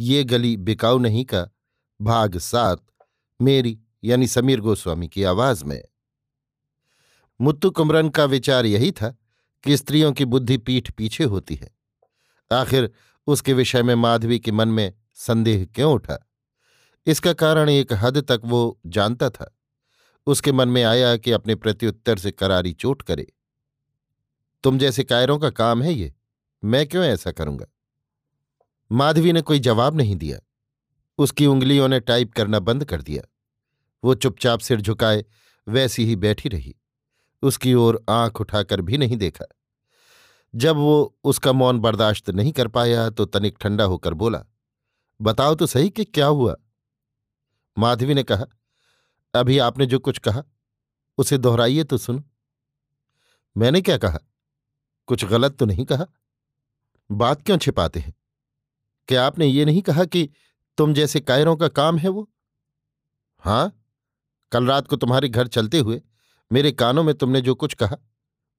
ये गली बिकाऊ नहीं का भाग सात मेरी यानी समीर गोस्वामी की आवाज़ में। मुत्तु कुमरन का विचार यही था कि स्त्रियों की बुद्धि पीठ पीछे होती है। आखिर उसके विषय में माधवी के मन में संदेह क्यों उठा? इसका कारण एक हद तक वो जानता था। उसके मन में आया कि अपने प्रत्युत्तर से करारी चोट करे। तुम जैसे कायरों का काम है ये, मैं क्यों ऐसा करूँगा? माधवी ने कोई जवाब नहीं दिया। उसकी उंगलियों ने टाइप करना बंद कर दिया। वो चुपचाप सिर झुकाए, वैसी ही बैठी रही। उसकी ओर आँख उठाकर भी नहीं देखा। जब वो उसका मौन बर्दाश्त नहीं कर पाया तो तनिक ठंडा होकर बोला, बताओ तो सही कि क्या हुआ? माधवी ने कहा, अभी आपने जो कुछ कहा, उसे दोहराइए तो सुनो। मैंने क्या कहा? कुछ गलत तो नहीं कहा? बात क्यों छिपाते हैं? क्या आपने ये नहीं कहा कि तुम जैसे कायरों का काम है वो? हाँ कल रात को तुम्हारे घर चलते हुए मेरे कानों में तुमने जो कुछ कहा,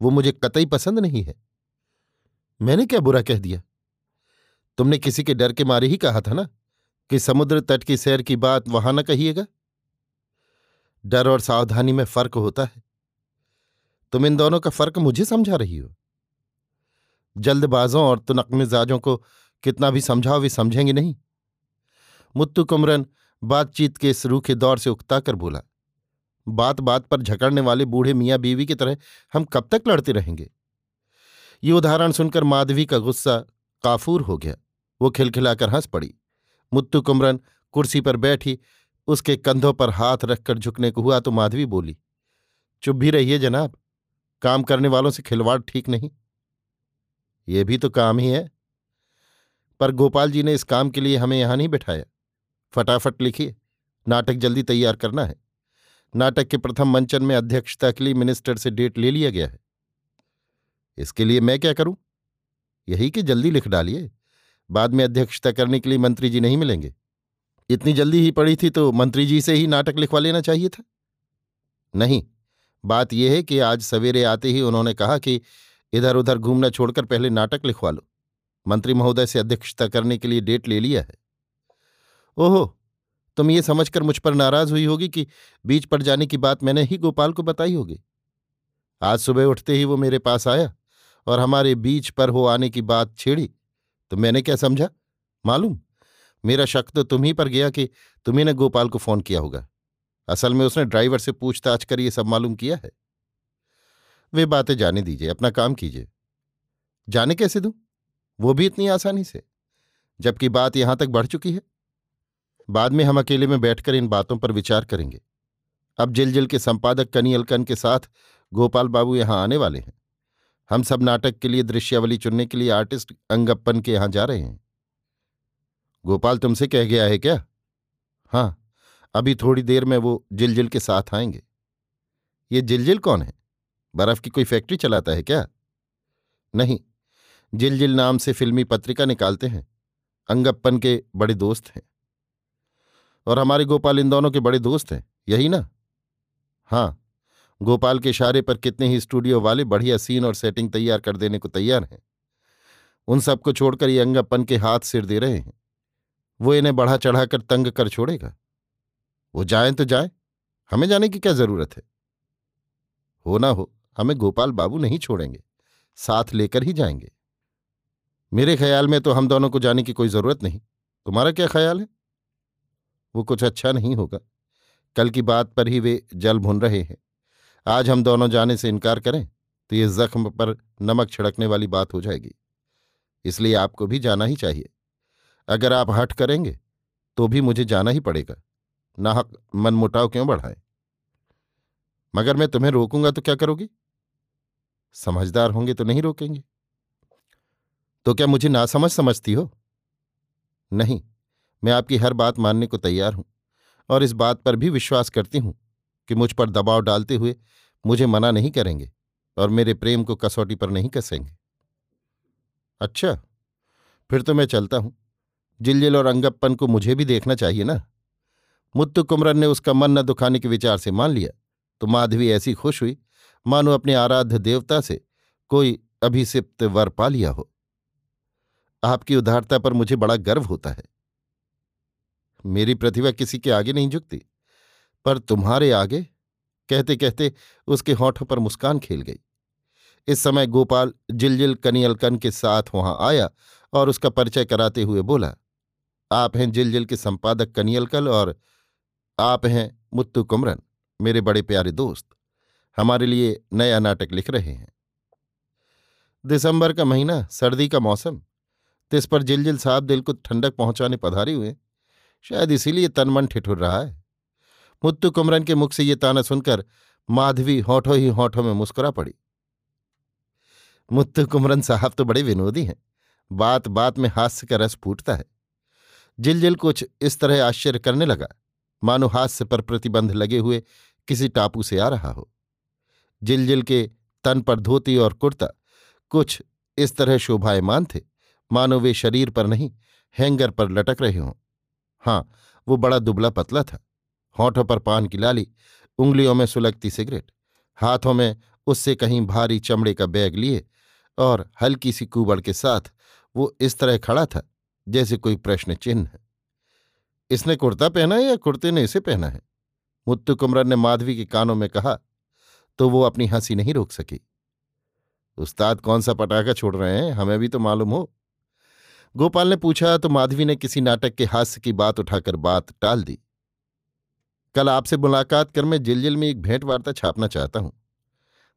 वो मुझे कतई पसंद नहीं है। मैंने क्या बुरा कह दिया? तुमने किसी के डर के मारे ही कहा था ना कि समुद्र तट की सैर की बात वहाँ न कहिएगा? डर और सावधानी में फ़र्क होता है। तुम इन दोनों का फ़र्क मुझे समझा रही हो। जल्दबाजों और तुनक मिजाजों को कितना भी समझाओ, वे समझेंगे नहीं। मुत्तु कुमरन बातचीत के इस रूखे दौर से उकता कर बोला, बात बात पर झकड़ने वाले बूढ़े मियाँ बीवी की तरह हम कब तक लड़ते रहेंगे? ये उदाहरण सुनकर माधवी का गुस्सा काफूर हो गया। वो खिलखिलाकर हंस पड़ी। मुत्तु कुमरन कुर्सी पर बैठी, उसके कंधों पर हाथ रखकर झुकने को हुआ तो माधवी बोली, चुप भी रहिए जनाब, काम करने वालों से खिलवाड़ ठीक नहीं। ये भी तो काम ही है। पर गोपाल जी ने इस काम के लिए हमें यहाँ नहीं बिठाया। फटाफट लिखिए। नाटक जल्दी तैयार करना है। नाटक के प्रथम मंचन में अध्यक्षता के लिए मिनिस्टर से डेट ले लिया गया है। इसके लिए मैं क्या करूँ? यही कि जल्दी लिख डालिए। बाद में अध्यक्षता करने के लिए मंत्री जी नहीं मिलेंगे। इतनी जल्दी ही पड़ी थी तो मंत्री जी से ही नाटक लिखवा लेना चाहिए था। नहीं, बात यह है कि आज सवेरे आते ही उन्होंने कहा कि इधर उधर घूमना छोड़कर पहले नाटक लिखवा लो। मंत्री महोदय से अध्यक्षता करने के लिए डेट ले लिया है। ओहो, तुम ये समझकर मुझ पर नाराज़ हुई होगी कि बीच पर जाने की बात मैंने ही गोपाल को बताई होगी। आज सुबह उठते ही वो मेरे पास आया और हमारे बीच पर हो आने की बात छेड़ी तो मैंने क्या समझा? मालूम। मेरा शक तो तुम ही पर गया कि तुम्ही गोपाल को फ़ोन किया होगा। असल में उसने ड्राइवर से पूछताछ कर ये सब मालूम किया है। वे बातें जाने दीजिए, अपना काम कीजिए। जाने कैसे दूँ? वो भी इतनी आसानी से, जबकि बात यहाँ तक बढ़ चुकी है। बाद में हम अकेले में बैठकर इन बातों पर विचार करेंगे। अब जिलजिल के संपादक कनियलकन के साथ गोपाल बाबू यहाँ आने वाले हैं। हम सब नाटक के लिए दृश्यावली चुनने के लिए आर्टिस्ट अंगप्पन के यहाँ जा रहे हैं। गोपाल, तुमसे कह गया है क्या? हाँ अभी थोड़ी देर में वो जिलजिल के साथ आएँगे। ये जिलजिल कौन है? बर्फ़ की कोई फैक्ट्री चलाता है क्या? नहीं जिल जिल नाम से फिल्मी पत्रिका निकालते हैं। अंगप्पन के बड़े दोस्त हैं। और हमारे गोपाल इन दोनों के बड़े दोस्त हैं। यही ना? हाँ। गोपाल के इशारे पर कितने ही स्टूडियो वाले बढ़िया सीन और सेटिंग तैयार कर देने को तैयार हैं। उन सबको छोड़कर ये अंगप्पन के हाथ सिर दे रहे हैं। वो इन्हें बढ़ा चढ़ाकर तंग कर छोड़ेगा। वो जाए तो जाए। हमें जाने की क्या ज़रूरत है? हो ना हो, हमें गोपाल बाबू नहीं छोड़ेंगे। साथ लेकर ही जाएँगे। मेरे ख्याल में तो हम दोनों को जाने की कोई ज़रूरत नहीं। तुम्हारा क्या ख्याल है? वो कुछ अच्छा नहीं होगा। कल की बात पर ही वे जल भुन रहे हैं। आज हम दोनों जाने से इनकार करें तो ये जख्म पर नमक छिड़कने वाली बात हो जाएगी। इसलिए आपको भी जाना ही चाहिए। अगर आप हट करेंगे तो भी मुझे जाना ही पड़ेगा। नाहक, मनमुटाव क्यों बढ़ाए? मगर मैं तुम्हें रोकूँगा तो क्या करोगी? समझदार होंगे तो नहीं रोकेंगे। तो क्या मुझे नासमझ समझती हो? नहीं, मैं आपकी हर बात मानने को तैयार हूँ और इस बात पर भी विश्वास करती हूँ कि मुझ पर दबाव डालते हुए मुझे मना नहीं करेंगे और मेरे प्रेम को कसौटी पर नहीं कसेंगे। अच्छा फिर तो मैं चलता हूँ। जिलजिल और अंगप्पन को मुझे भी देखना चाहिए ना। मुत्तु कुमरन ने उसका मन न दुखाने के विचार से मान लिया। तो माधवी ऐसी खुश हुई, मानो अपने आराध्य देवता से कोई अभिसिप्त वर पा लिया हो। आपकी उदारता पर मुझे बड़ा गर्व होता है। मेरी प्रतिभा किसी के आगे नहीं झुकती, पर तुम्हारे आगे कहते कहते उसके होठों पर मुस्कान खेल गई। इस समय गोपाल जिलजिल कनियलकन के साथ वहाँ आया और उसका परिचय कराते हुए बोला, आप हैं जिलजिल के संपादक कनियलकल और आप हैं मुत्तु कुमरन, मेरे बड़े प्यारे दोस्त। हमारे लिए नया नाटक लिख रहे हैं। दिसंबर का महीना, सर्दी का मौसम तिस पर जिलजिल साहब दिल को ठंडक पहुँचाने पधारे हुए। शायद इसीलिए तनमन ठिठुर रहा है। मुत्तु कुमरन के मुख से ये ताना सुनकर माधवी होठों ही होठों में मुस्कुरा पड़ी। मुत्तु कुमरन साहब तो बड़े विनोदी हैं। बात बात में हास्य का रस फूटता है। जिलजिल कुछ इस तरह आश्चर्य करने लगा। मानो हास्य पर प्रतिबंध लगे हुए किसी टापू से आ रहा हो। जिलजिल के तन पर धोती और कुर्ता कुछ इस तरह शोभायमान थे। मानो वे शरीर पर नहीं, हैंगर पर लटक रहे हों। हाँ वो बड़ा दुबला पतला था। होठों पर पान की लाली, उंगलियों में सुलगती सिगरेट, हाथों में उससे कहीं भारी चमड़े का बैग लिए और हल्की सी कुबड़ के साथ वो इस तरह खड़ा था जैसे कोई प्रश्न चिन्ह इसने कुर्ता पहना है या कुर्ते ने इसे पहना है? मुत्तु कुमरन ने माधवी के कानों में कहा तो वो अपनी हँसी नहीं रोक सकी। उस्ताद कौन सा पटाखा छोड़ रहे हैं? हमें भी तो मालूम हो। गोपाल ने पूछा तो माधवी ने किसी नाटक के हास्य की बात उठाकर बात टाल दी? कल आपसे मुलाकात कर मैं जिलजिल में एक भेंट वार्ता छापना चाहता हूँ।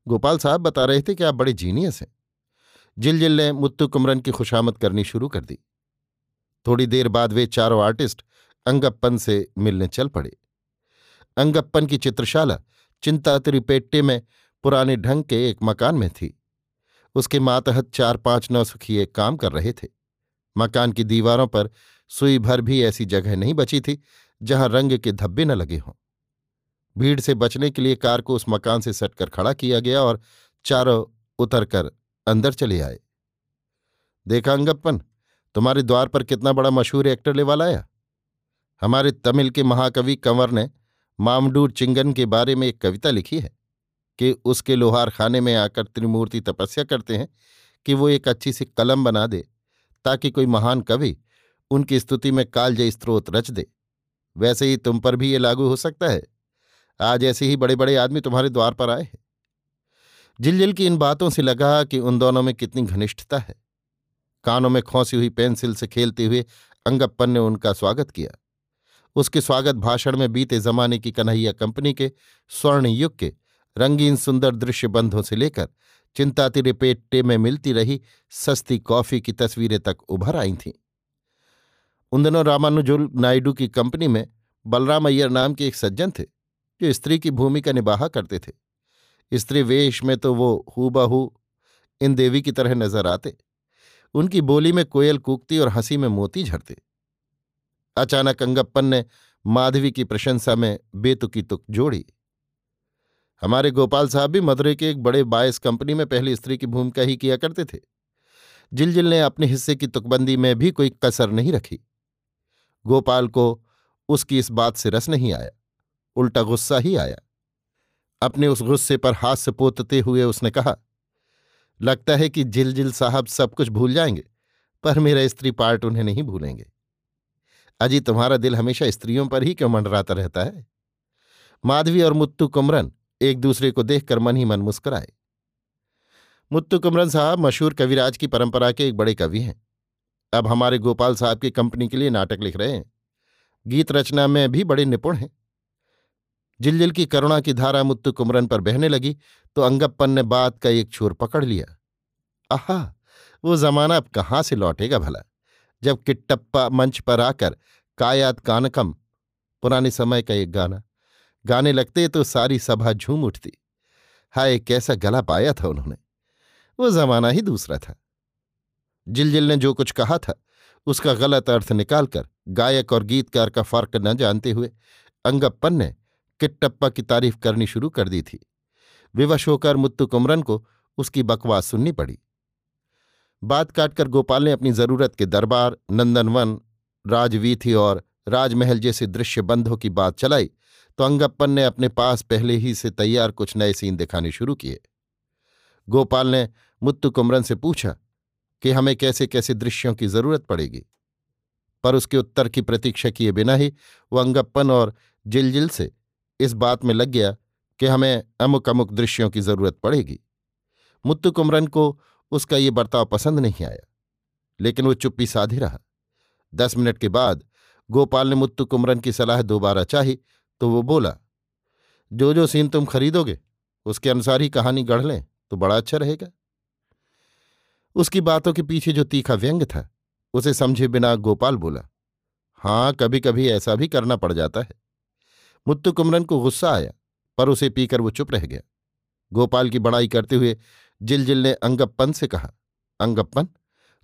गोपाल साहब बता रहे थे कि आप बड़े जीनियस हैं। जिलजिल ने मुत्तु कुमरन की खुशामद करनी शुरू कर दी। थोड़ी देर बाद वे चारों आर्टिस्ट अंगप्पन से मिलने चल पड़े। अंगप्पन की चित्रशाला चिंता त्रिपेट्टे में पुराने ढंग के एक मकान में थी। उसके मातहत चार पाँच नौसुखिए काम कर रहे थे। मकान की दीवारों पर सुई भर भी ऐसी जगह नहीं बची थी, जहाँ रंग के धब्बे न लगे हों। भीड़ से बचने के लिए कार को उस मकान से सटकर खड़ा किया गया और चारों उतरकर अंदर चले आए। देखा, अंगप्पन, तुम्हारे द्वार पर कितना बड़ा मशहूर एक्टर लेवाल आया। हमारे तमिल के महाकवि कंवर ने मामडूर चिंगन के बारे में एक कविता लिखी है कि उसके लोहार खाने में आकर त्रिमूर्ति तपस्या करते हैं कि वो एक अच्छी सी कलम बना दे ताकि कोई महान कवि उनकी स्तुति में कालजय स्त्रोत रच दे। वैसे ही तुम पर भी ये लागू हो सकता है। आज ऐसे ही बड़े बड़े आदमी तुम्हारे द्वार पर आए हैं। जिलजिल की इन बातों से लगा कि उन दोनों में कितनी घनिष्ठता है। कानों में खोसी हुई पेंसिल से खेलते हुए अंगप्पन ने उनका स्वागत किया। उसके स्वागत भाषण में बीते जमाने की कन्हैया कंपनी के स्वर्ण युग के रंगीन सुंदर दृश्य बंधों से लेकर चिंताती रिपेटे में मिलती रही सस्ती कॉफ़ी की तस्वीरें तक उभर आई थीं। उन दिनों रामानुजुल नायडू की कंपनी में बलराम अय्यर नाम के एक सज्जन थे, जो स्त्री की भूमिका निबाहा करते थे। स्त्री वेश में तो वो हूबहू, इन देवी की तरह नज़र आते। उनकी बोली में कोयल कूकती और हँसी में मोती झरते अचानक अंगप्पन ने माधवी की प्रशंसा में बेतुकी तुक जोड़ी। हमारे गोपाल साहब भी मदुरई के एक बड़े बायस कंपनी में पहली स्त्री की भूमिका ही किया करते थे। जिलजिल ने अपने हिस्से की तुकबंदी में भी कोई कसर नहीं रखी। गोपाल को उसकी इस बात से रस नहीं आया, उल्टा गुस्सा ही आया। अपने उस गुस्से पर हाथ से पोतते हुए उसने कहा, लगता है कि जिलजिल साहब सब कुछ भूल जाएँगे, पर मेरा स्त्री पार्ट उन्हें नहीं भूलेंगे। अजी, तुम्हारा दिल हमेशा स्त्रियों पर ही क्यों मंडराता रहता है? माधवी और मुत्तु कुमरन एक दूसरे को देखकर मन ही मन मुस्कुराए। मुत्तु कुमरन साहब मशहूर कविराज की परंपरा के एक बड़े कवि हैं। अब हमारे गोपाल साहब की कंपनी के लिए नाटक लिख रहे हैं। गीत रचना में भी बड़े निपुण हैं। जिलजिल की करुणा की धारा मुत्तु कुमरन पर बहने लगी तो अंगप्पन ने बात का एक छोर पकड़ लिया। आहा, वो जमाना अब कहाँ से लौटेगा भला? जब किट्टप्पा मंच पर आकर कायात कानकम, पुराने समय का एक गाना। गाने लगते तो सारी सभा झूम उठती। हाय, कैसा गला पाया था उन्होंने। वो जमाना ही दूसरा था। जिलजिल ने जो कुछ कहा था, उसका गलत अर्थ निकालकर गायक और गीतकार का फ़र्क न जानते हुए अंगप्पन ने किट्टप्पा की तारीफ़ करनी शुरू कर दी थी। विवश होकर मुत्तु कुमरन को उसकी बकवास सुननी पड़ी। बात काटकर गोपाल ने अपनी ज़रूरत के दरबार, नंदनवन, राजवीथी और राजमहल जैसे दृश्य बंधों की बात चलाई तो अंगप्पन ने अपने पास पहले ही से तैयार कुछ नए सीन दिखाने शुरू किए। गोपाल ने मुत्तु कुमरन से पूछा कि हमें कैसे कैसे दृश्यों की ज़रूरत पड़ेगी? पर उसके उत्तर की प्रतीक्षा किए बिना ही वो अंगप्पन और जिलजिल से इस बात में लग गया कि हमें अमुक अमुक दृश्यों की ज़रूरत पड़ेगी। मुत्तु कुमरन को उसका ये बर्ताव पसंद नहीं आया, लेकिन वो चुप्पी साधे रहा। दस मिनट के बाद गोपाल ने मुत्तु कुमरन की सलाह दोबारा चाही तो वो बोला जो जो सीन तुम खरीदोगे, उसके अनुसार ही कहानी गढ़ लें तो बड़ा अच्छा रहेगा। उसकी बातों के पीछे जो तीखा व्यंग था, उसे समझे बिना गोपाल बोला हाँ कभी कभी ऐसा भी करना पड़ जाता है। मुत्तु कुमरन को गुस्सा आया, पर उसे पीकर वो चुप रह गया। गोपाल की बड़ाई करते हुए जिलजिल ने अंगप्पन से कहा, अंगप्पन,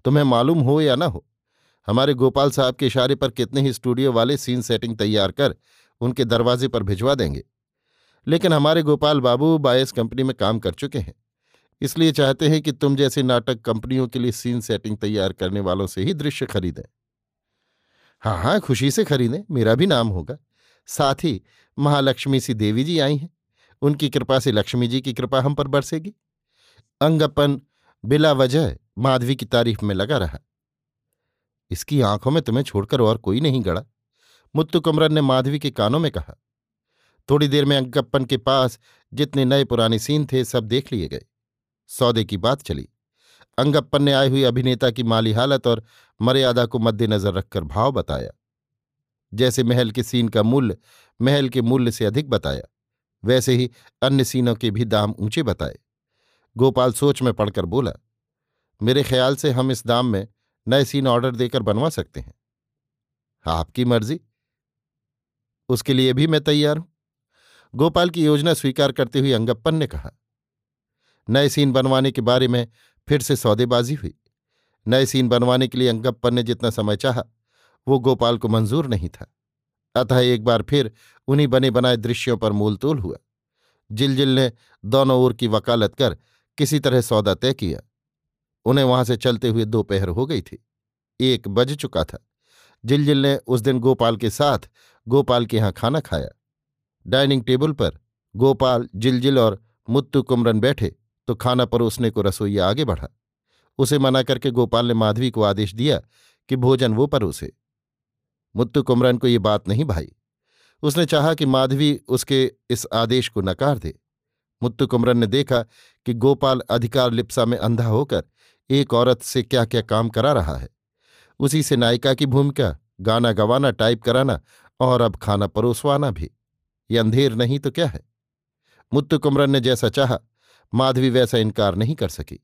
तुम्हें मालूम हो या ना हो, हमारे गोपाल साहब के इशारे पर कितने ही स्टूडियो वाले सीन सेटिंग तैयार कर उनके दरवाजे पर भिजवा देंगे। लेकिन हमारे गोपाल बाबू बायस कंपनी में काम कर चुके हैं। इसलिए चाहते हैं कि तुम जैसे नाटक कंपनियों के लिए सीन सेटिंग तैयार करने वालों से ही दृश्य खरीदें। हाँ हाँ खुशी से खरीदें, मेरा भी नाम होगा। साथ ही महालक्ष्मी सी देवी जी आई हैं। उनकी कृपा से लक्ष्मी जी की कृपा हम पर बरसेगी। अंगपन बिला वजह माधवी की तारीफ़ में लगा रहा। इसकी आँखों में तुम्हें छोड़कर और कोई नहीं गड़ा। मुत्तु कुमरन ने माधवी के कानों में कहा, थोड़ी देर में अंगप्पन के पास जितने नए पुराने सीन थे सब देख लिए गए। सौदे की बात चली। अंगप्पन ने आई हुई अभिनेता की माली हालत और मर्यादा को मद्देनजर रखकर भाव बताया। जैसे महल के सीन का मूल्य, महल के मूल्य से अधिक बताया, वैसे ही अन्य सीनों के भी दाम ऊँचे बताए। गोपाल सोच में पड़कर बोला, मेरे ख्याल से हम इस दाम में नए सीन ऑर्डर देकर बनवा सकते हैं। आपकी मर्ज़ी। उसके लिए भी मैं तैयार हूँ। गोपाल की योजना स्वीकार करते हुए अंगप्पन ने कहा, नए सीन बनवाने के बारे में फिर से सौदेबाजी हुई। नए सीन बनवाने के लिए अंगप्पन ने जितना समय चाहा, वो गोपाल को मंजूर नहीं था। अतः एक बार फिर उन्हीं बने बनाए दृश्यों पर मूलतोल हुआ। जिलजिल ने दोनों ओर की वकालत कर किसी तरह सौदा तय किया। उन्हें वहाँ से चलते हुए दोपहर हो गई थी। एक बज चुका था। जिलजिल ने उस दिन गोपाल के साथ गोपाल के यहाँ खाना खाया। डाइनिंग टेबल पर गोपाल, जिलजिल और मुत्तु कुमरन बैठे तो खाना परोसने को रसोईया आगे बढ़ा। उसे मना करके गोपाल ने माधवी को आदेश दिया कि भोजन वो परोसे। मुत्तु कुमरन को ये बात नहीं भाई। उसने चाहा कि माधवी उसके इस आदेश को नकार दे। मुत्तु कुमरन ने देखा कि गोपाल अधिकार लिप्सा में अंधा होकर एक औरत से क्या क्या काम करा रहा है। उसी से नायिका की भूमिका, गाना गवाना टाइप कराना और अब खाना परोसवाना भी। ये अंधेर नहीं तो क्या है? मुत्तु कुमरन ने जैसा चाहा, माधवी वैसा इनकार नहीं कर सकी।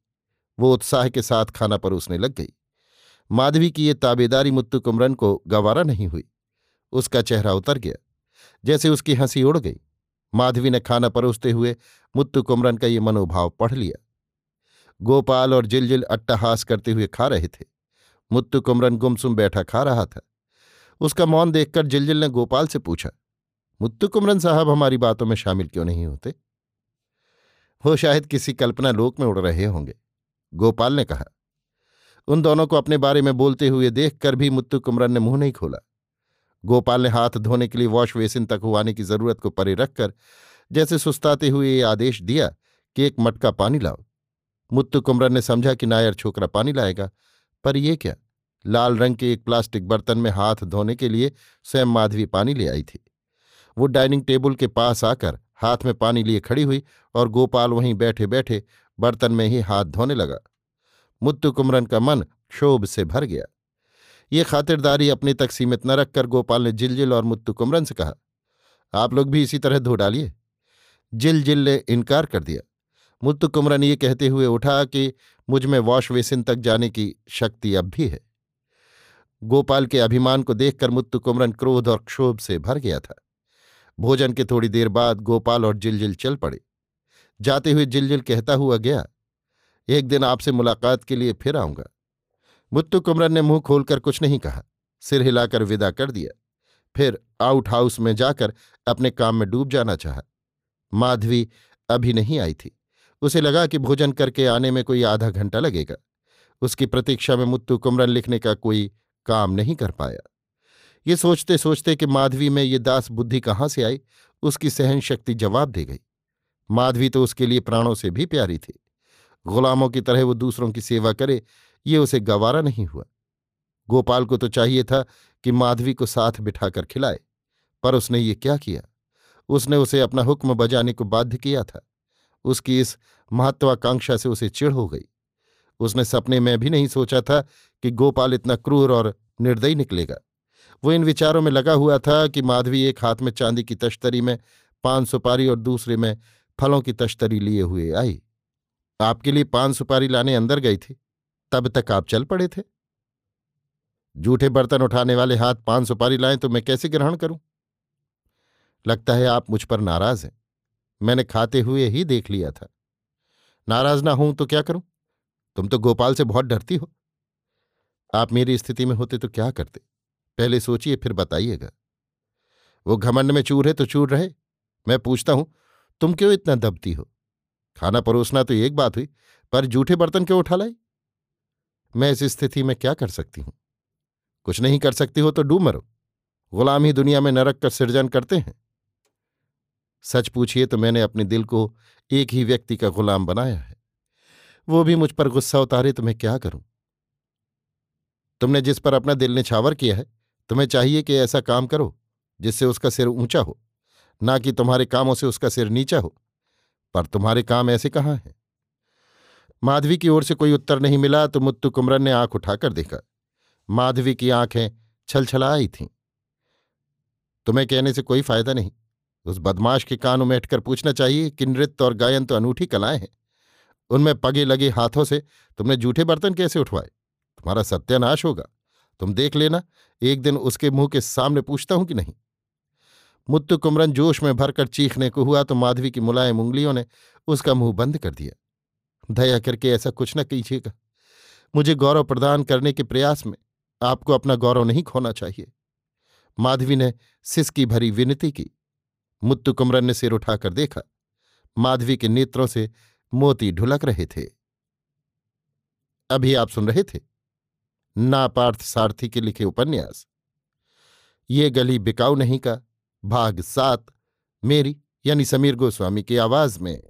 वो उत्साह के साथ खाना परोसने लग गई। माधवी की ये ताबेदारी मुत्तु कुमरन को गवारा नहीं हुई। उसका चेहरा उतर गया, जैसे उसकी हँसी उड़ गई। माधवी ने खाना परोसते हुए मुत्तु कुमरन का ये मनोभाव पढ़ लिया। गोपाल और जिलजिल अट्टहास करते हुए खा रहे थे। मुत्तु कुमरन गुमसुम बैठा खा रहा था। उसका मौन देखकर जिलजिल ने गोपाल से पूछा, मुत्तु कुमरन साहब हमारी बातों में शामिल क्यों नहीं होते? वो शायद किसी कल्पना लोक में उड़ रहे होंगे, गोपाल ने कहा। उन दोनों को अपने बारे में बोलते हुए देखकर भी मुत्तु कुमरन ने मुँह नहीं खोला। गोपाल ने हाथ धोने के लिए वॉश बेसिन तक हुआने की ज़रूरत को परे रखकर जैसे सुस्ताते हुए ये आदेश दिया कि एक मटका पानी लाओ। मुत्तु कुमरन ने समझा कि नायर छोकरा पानी लाएगा। पर यह क्या? लाल रंग के एक प्लास्टिक बर्तन में हाथ धोने के लिए स्वयं माधवी पानी ले आई थी। वो डाइनिंग टेबल के पास आकर हाथ में पानी लिए खड़ी हुई और गोपाल वहीं बैठे बैठे बर्तन में ही हाथ धोने लगा। मुत्तु कुमरन का मन क्षोभ से भर गया। ये खातिरदारी अपने तक सीमित न रखकर गोपाल ने जिलजिल और मुत्तु कुमरन से कहा, आप लोग भी इसी तरह धो डालिए। जिल जिल ने इनकार कर दिया। मुत्तु कुमरन ये कहते हुए उठा कि मुझमें वॉश बेसिन तक जाने की शक्ति अब भी है। गोपाल के अभिमान को देखकर मुत्तु कुमरन क्रोध और क्षोभ से भर गया था। भोजन के थोड़ी देर बाद गोपाल और जिलजिल चल पड़े। जाते हुए जिलजिल कहता हुआ गया, एक दिन आपसे मुलाकात के लिए फिर आऊँगा। मुत्तु कुमरन ने मुँह खोलकर कुछ नहीं कहा। सिर हिलाकर विदा कर दिया। फिर आउट हाउस में जाकर अपने काम में डूब जाना चाहा। माधवी अभी नहीं आई थी। उसे लगा कि भोजन करके आने में कोई आधा घंटा लगेगा। उसकी प्रतीक्षा में मुत्तु कुमरन लिखने का कोई काम नहीं कर पाया। ये सोचते सोचते कि माधवी में ये दास बुद्धि कहाँ से आई, उसकी सहन शक्ति जवाब दे गई। माधवी तो उसके लिए प्राणों से भी प्यारी थी। गुलामों की तरह वो दूसरों की सेवा करे, ये उसे गवारा नहीं हुआ। गोपाल को तो चाहिए था कि माधवी को साथ बिठाकर खिलाए, पर उसने ये क्या किया? उसने उसे अपना हुक्म बजाने को बाध्य किया था। उसकी इस महत्वाकांक्षा से उसे चिढ़ हो गई। उसने सपने में भी नहीं सोचा था कि गोपाल इतना क्रूर और निर्दयी निकलेगा। वो इन विचारों में लगा हुआ था कि माधवी एक हाथ में चांदी की तश्तरी में पान सुपारी और दूसरे में फलों की तश्तरी लिए हुए आई। आपके लिए पान सुपारी लाने अंदर गई थी। तब तक आप चल पड़े थे। जूठे बर्तन उठाने वाले हाथ पान सुपारी लाए तो मैं कैसे ग्रहण करूँ? लगता है आप मुझ पर नाराज़ हैं। मैंने खाते हुए ही देख लिया था। नाराज़ ना हूँ तो क्या करूँ? तुम तो गोपाल से बहुत डरती हो। आप मेरी स्थिति में होते तो क्या करते? पहले सोचिए, फिर बताइएगा। वो घमंड में चूर है तो चूर रहे। मैं पूछता हूँ, तुम क्यों इतना दबती हो? खाना परोसना तो एक बात हुई, पर जूठे बर्तन क्यों उठा लाई? मैं इस स्थिति में क्या कर सकती हूँ? कुछ नहीं कर सकती हो तो डूब मरो। गुलाम ही दुनिया में नरक का सृजन करते हैं। सच पूछिए तो मैंने अपने दिल को एक ही व्यक्ति का गुलाम बनाया है। वो भी मुझ पर गुस्सा उतारे तो मैं क्या करूँ? तुमने जिस पर अपना दिल निछावर किया है, तुम्हें चाहिए कि ऐसा काम करो, जिससे उसका सिर ऊँचा हो, ना कि तुम्हारे कामों से उसका सिर नीचा हो। पर तुम्हारे काम ऐसे कहाँ हैं? माधवी की ओर से कोई उत्तर नहीं मिला तो मुत्तु कुमरन ने आँख उठाकर देखा। माधवी की आँखें छलछला आई थीं। तुम्हें कहने से कोई फ़ायदा नहीं। उस बदमाश के कान उमेटकर पूछना चाहिए कि नृत्य और गायन तो अनूठी कलाएँ हैं। उनमें पगे लगे हाथों से, तुमने जूठे बर्तन कैसे उठवाए? तुम्हारा सत्यानाश होगा। तुम देख लेना, एक दिन उसके मुँह के सामने पूछता हूँ कि नहीं। मुत्तु कुमरन जोश में भरकर चीखने को हुआ तो माधवी की मुलायम उंगलियों ने उसका मुँह बंद कर दिया। दया करके ऐसा कुछ न कीजिएगा। मुझे गौरव प्रदान करने के प्रयास में आपको अपना गौरव नहीं खोना चाहिए। माधवी ने सिसकी भरी विनती की। मुत्तु कुमरन ने सिर उठाकर देखा। माधवी के नेत्रों से मोती ढुलक रहे थे। अभी आप सुन रहे थे? नापार्थ सारथी के लिखे उपन्यास। ये गली बिकाऊ नहीं का, भाग सात, मेरी यानी समीर गोस्वामी की आवाज़ में।